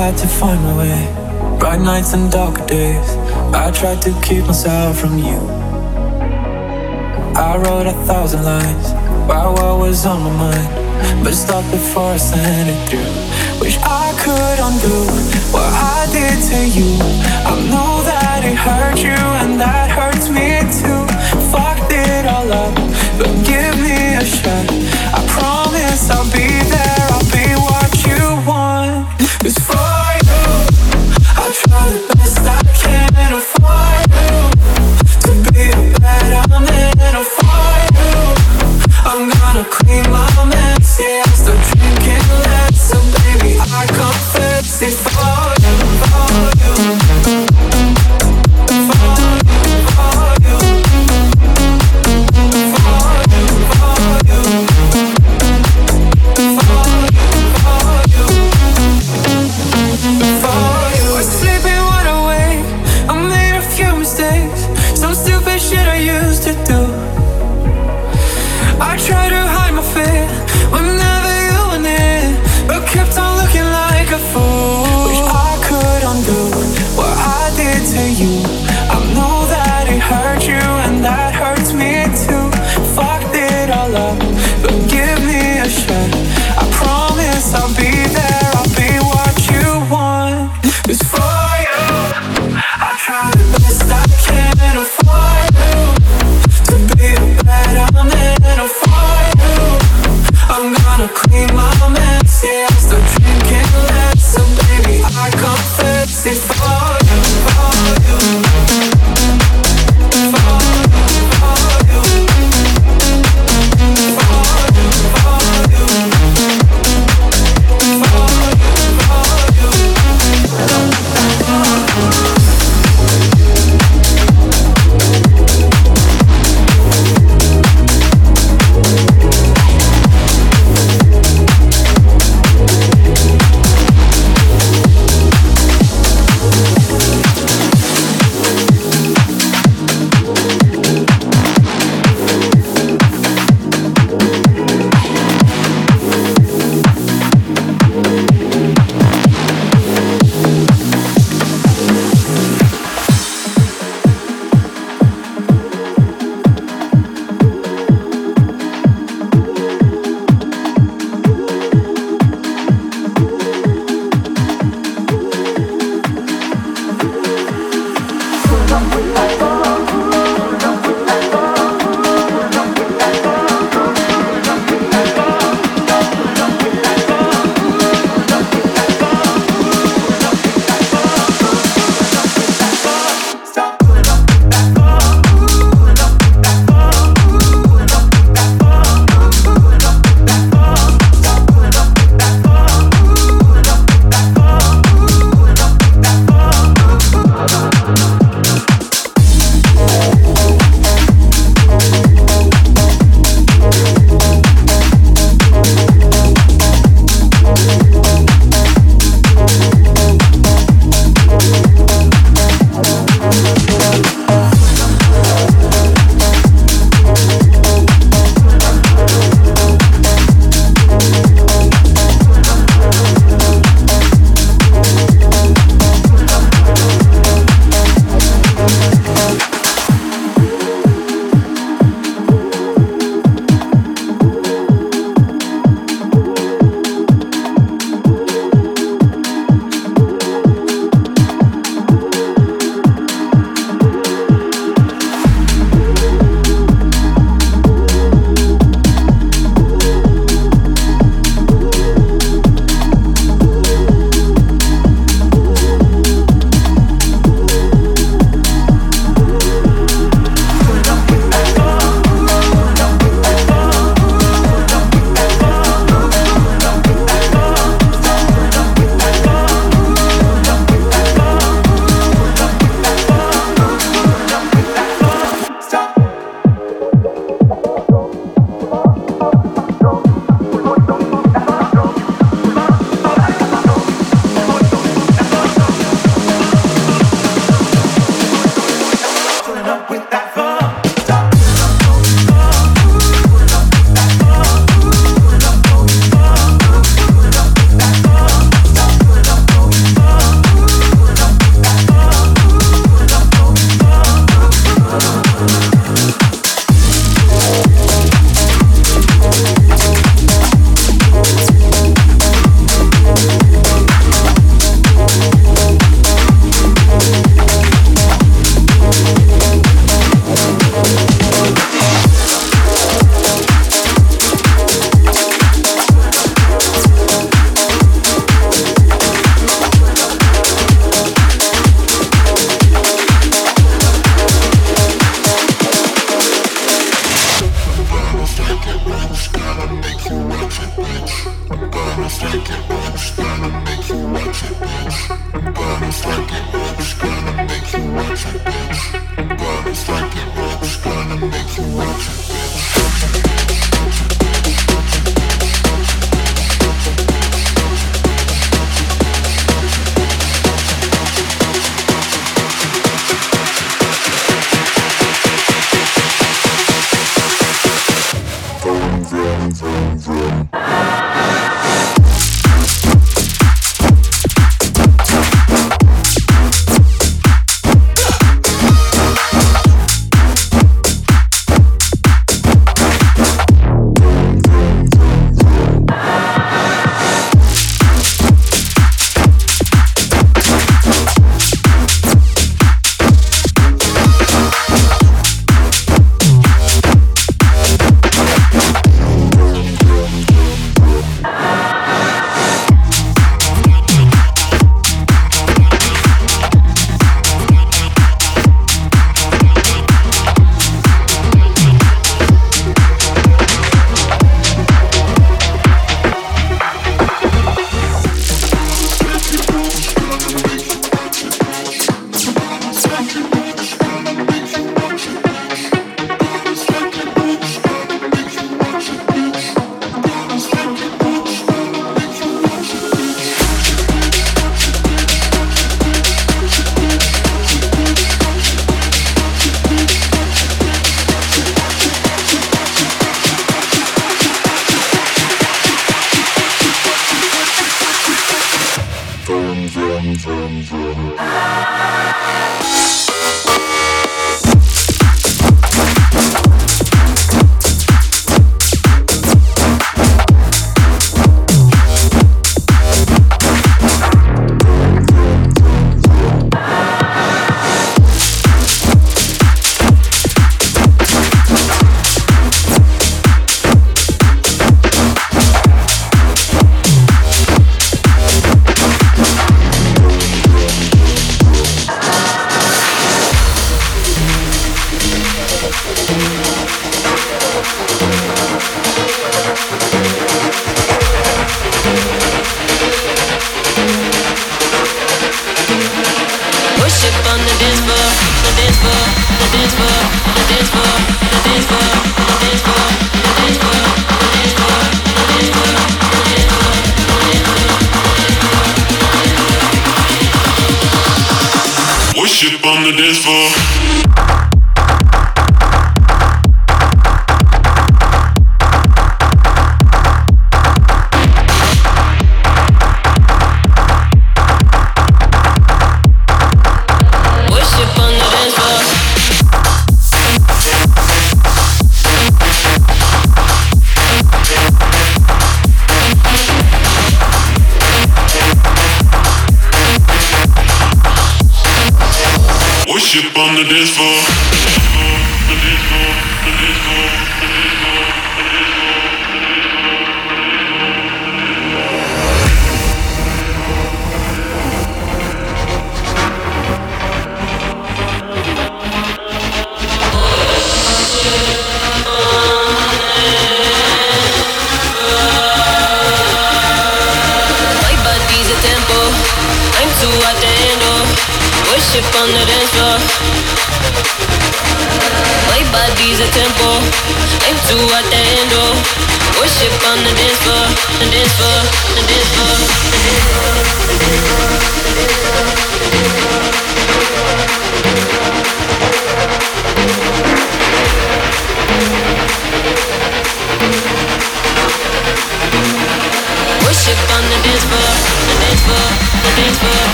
Had to find my way. Bright nights and darker days. I tried to keep myself from you. I wrote a thousand lines about what was on my mind, but stopped before I sent it through. Wish I could undo what I did to you. I know that it hurt you, and that hurts me too. Fucked it all up, but give me a shot. I promise I'll be there. Cause for you, I'll try the best I can for you. To be a better man for you. I'm gonna clean my mess, yeah. Stop drinking less, so baby, I confess you.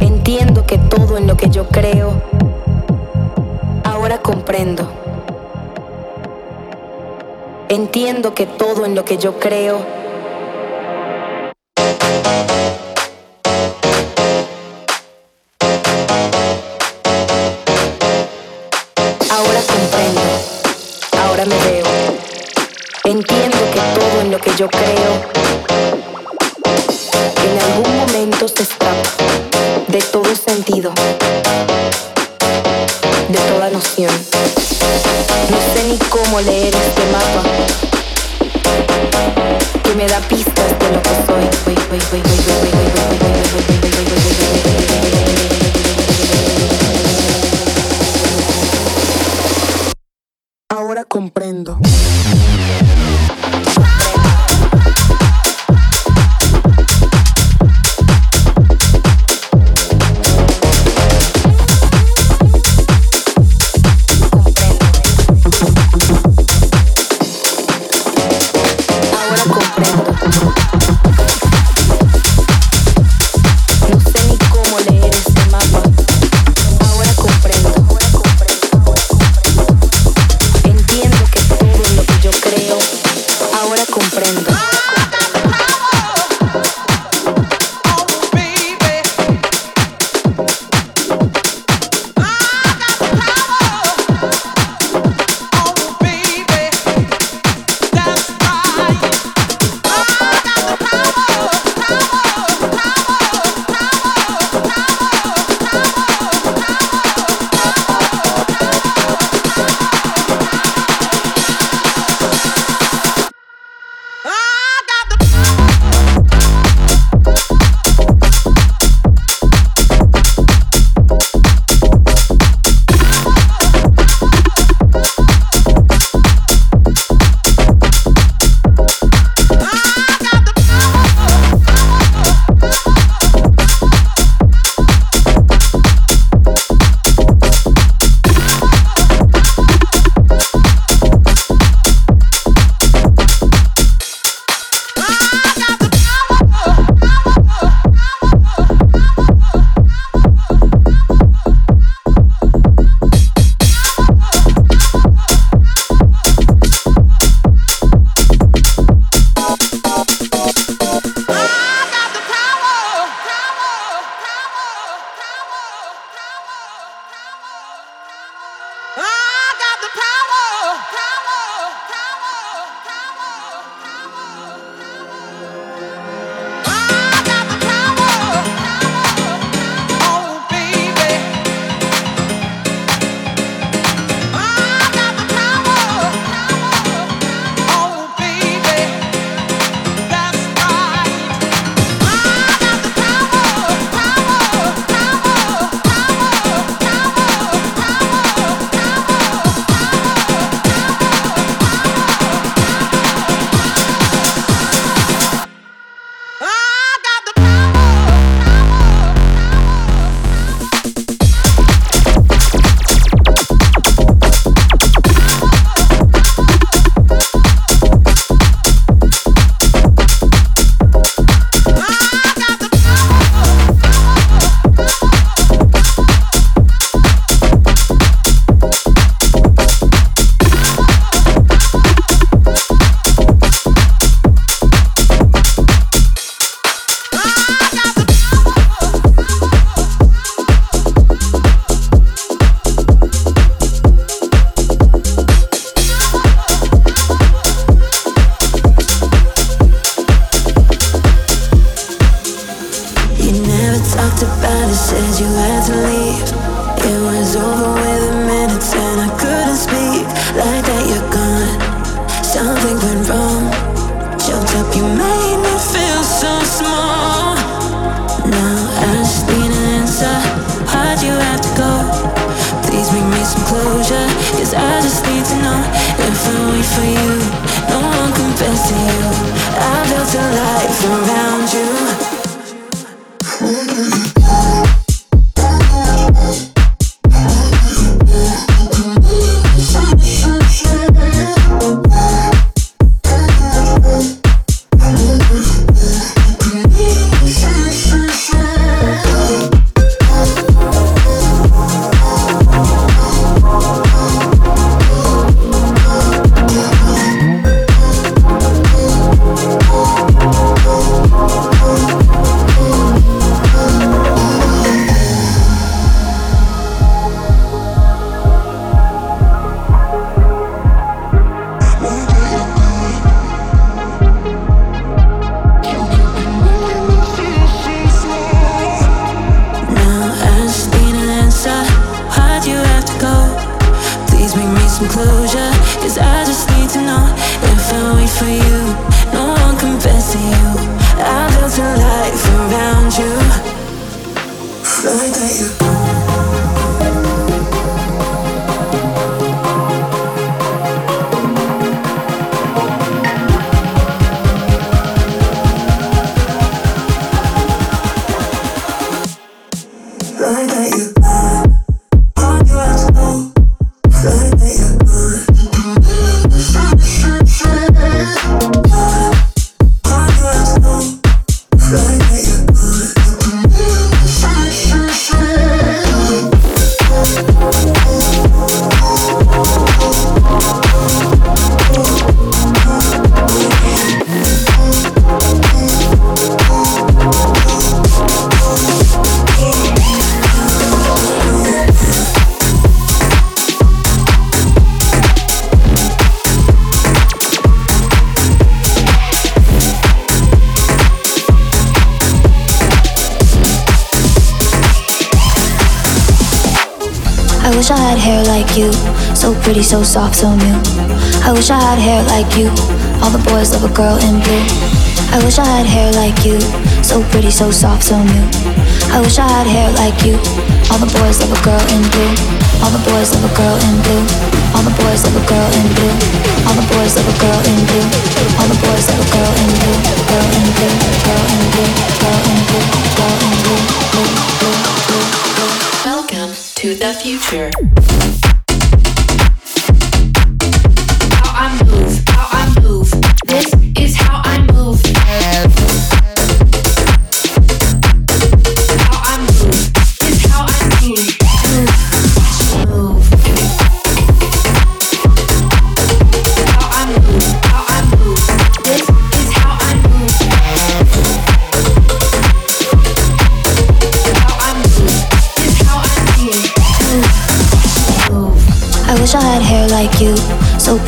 Entiendo que todo en lo que yo creo ahora comprendo. Entiendo que todo en lo que yo creo ahora comprendo, ahora me veo. Entiendo que todo en lo que yo creo. Soy. Ahora soft, so new. I wish I had hair like you. All the boys love a girl in blue. I wish I had hair like you. So pretty, so soft, so new. I wish I had hair like you. All the boys love a girl in blue. All the boys love a girl in blue. All the boys love a girl in blue. All the boys love a girl in blue. All the boys love a girl in blue. Girl in blue. Girl in blue. Girl in blue. Girl in blue. Blue. Welcome to the future.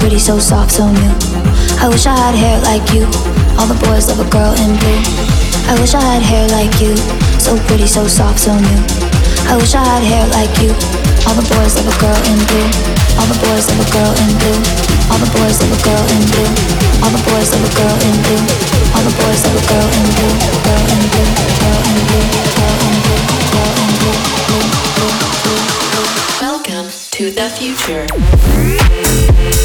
Pretty, so soft, so new. I wish I had hair like you. All the boys love a girl in blue. I wish I had hair like you. So pretty, so soft, so new. I wish I had hair like you. All the boys love a girl in blue. All the boys love a girl in blue. All the boys love a girl in blue. All the boys love a girl in blue. All the boys love a girl in blue. Girl in blue. Girl in blue. Girl in blue. Girl in blue. Welcome to the future. Yeah.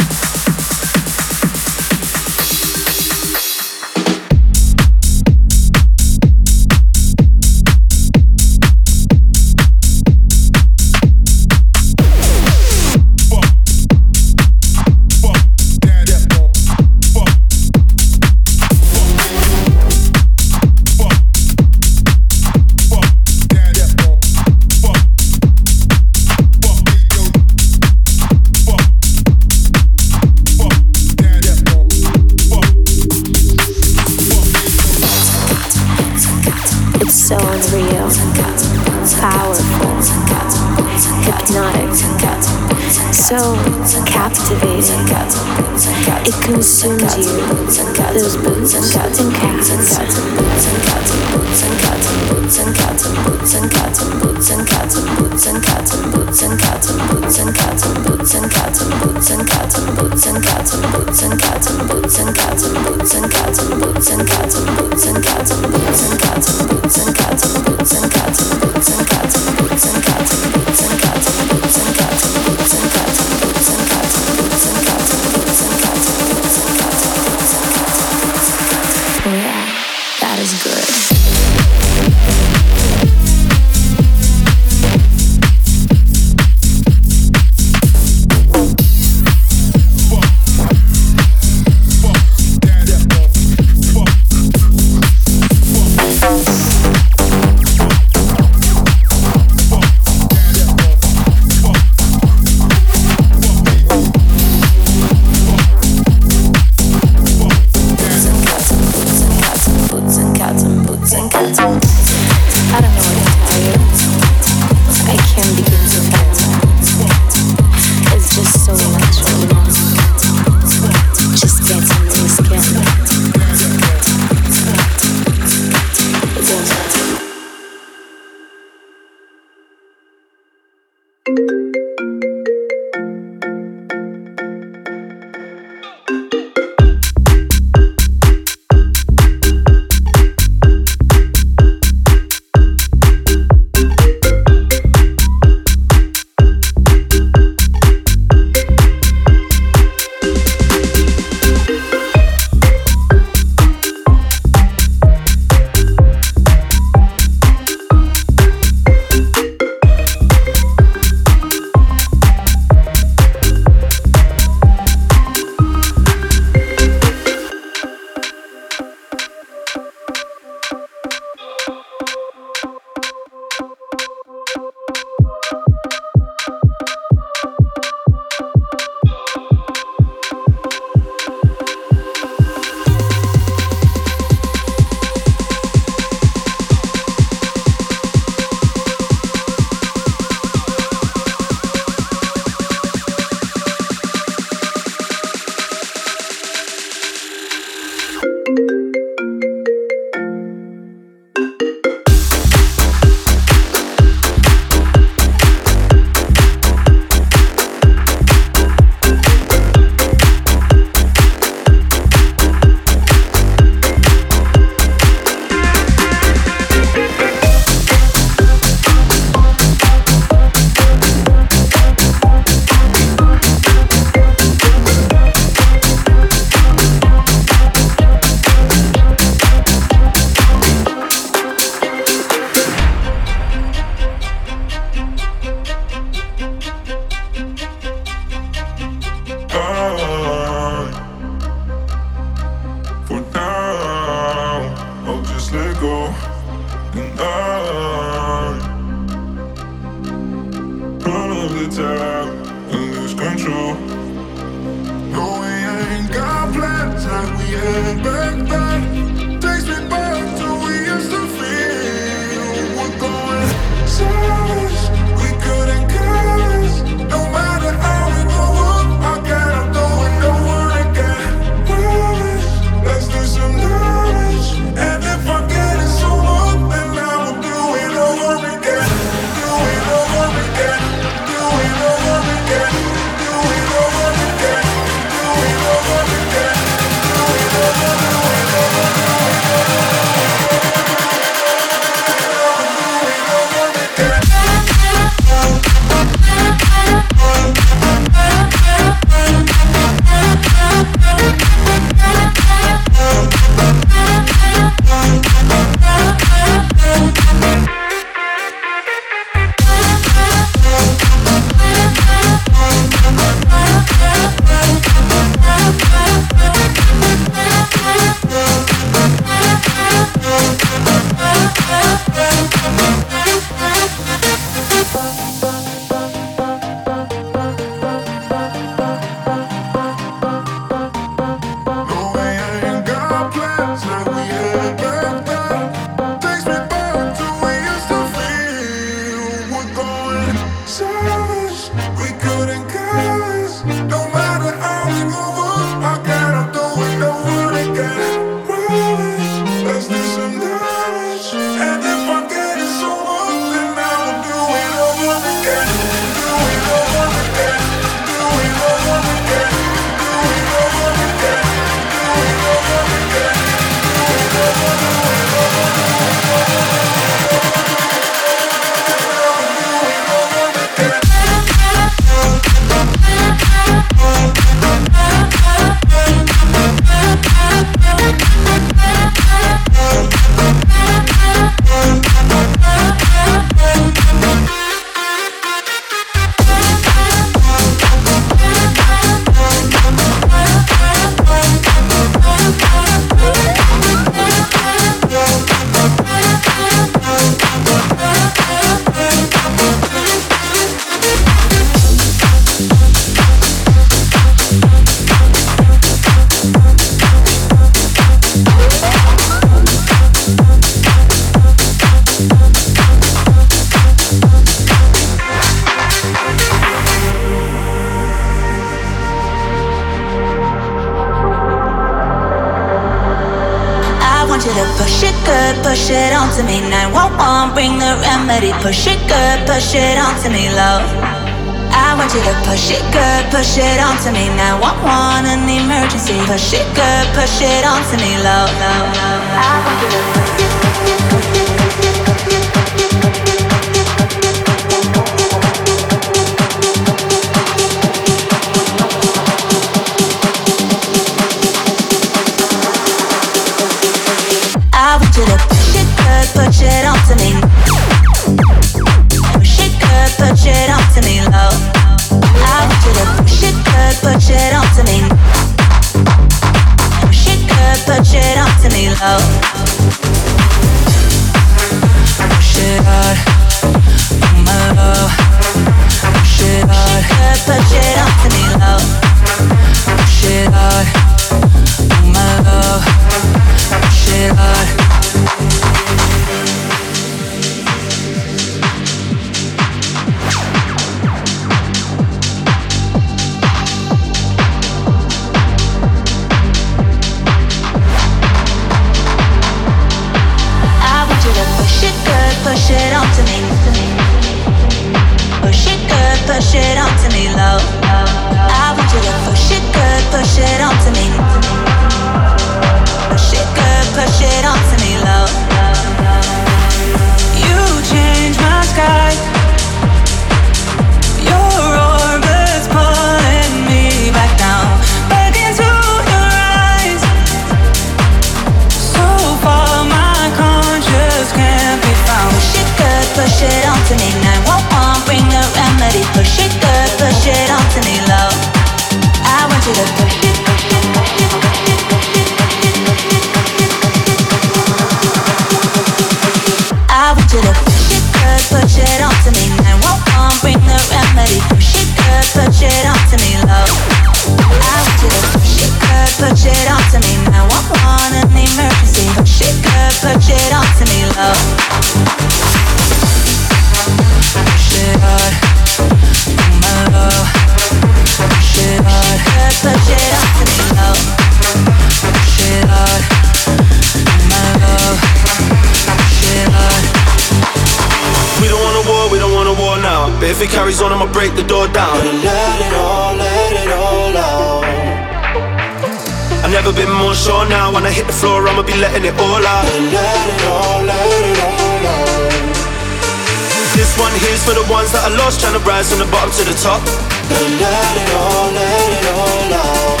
to the top. Let it all, let it all out.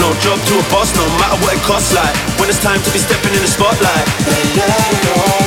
No job to a boss, no matter what it costs. Like when it's time to be stepping in the spotlight. Let it all.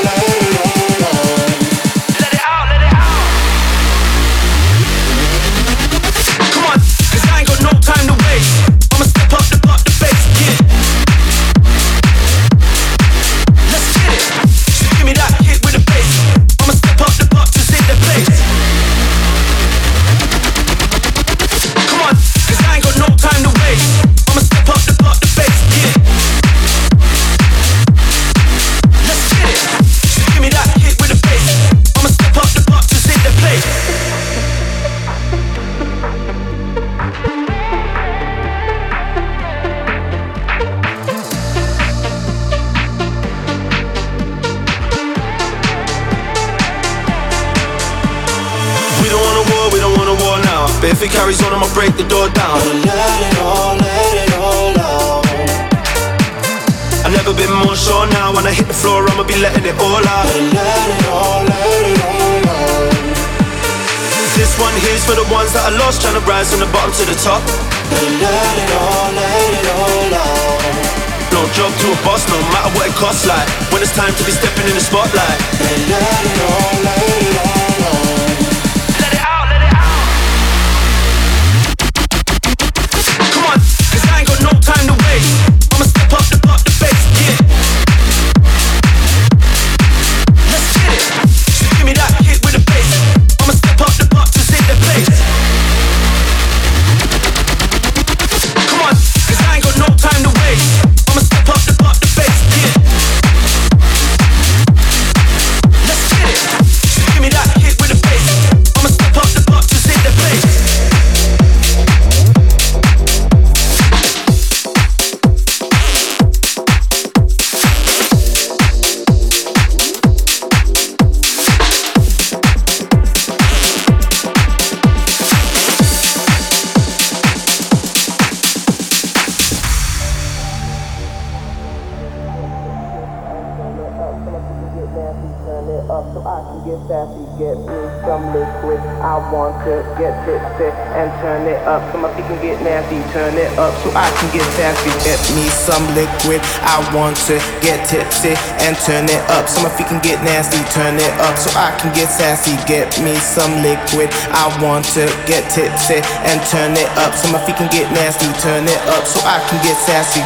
Sassy, get me some liquid. I want to get tipsy and turn it up so my feet can get nasty. Turn it up so I can get sassy. Get me some liquid. I want to get tipsy and turn it up so my feet can get nasty. Turn it up so I can get sassy. Get me some liquid. I want to get tipsy and turn it up so my feet can get nasty. Turn it up so I can get sassy.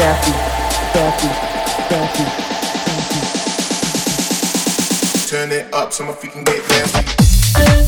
Sassy, sassy, sassy turn it up so my feet can get nasty.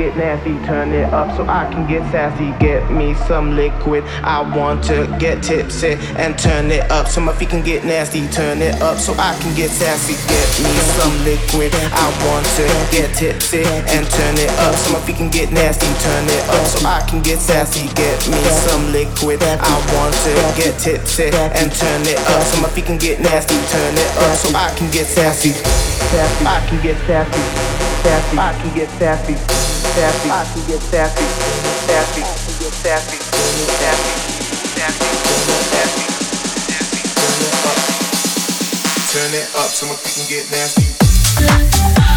Get nasty, turn it up so I can get sassy. Get me some liquid. I want to get tipsy and turn it up so my feet can get nasty. Turn it up so I can get sassy. Get me some liquid. I want to get tipsy and turn it up so my feet can get nasty. Turn it up so I can get sassy. Get me some liquid. I want to get tipsy and turn it up so my feet can get nasty. Turn it up so I can get sassy. Sassy. I can get sassy. Sassy. I can get sassy sassy, I can get sassy, sassy, can get sassy, sassy, sassy, sassy, sassy. Turn it up so we can get nasty.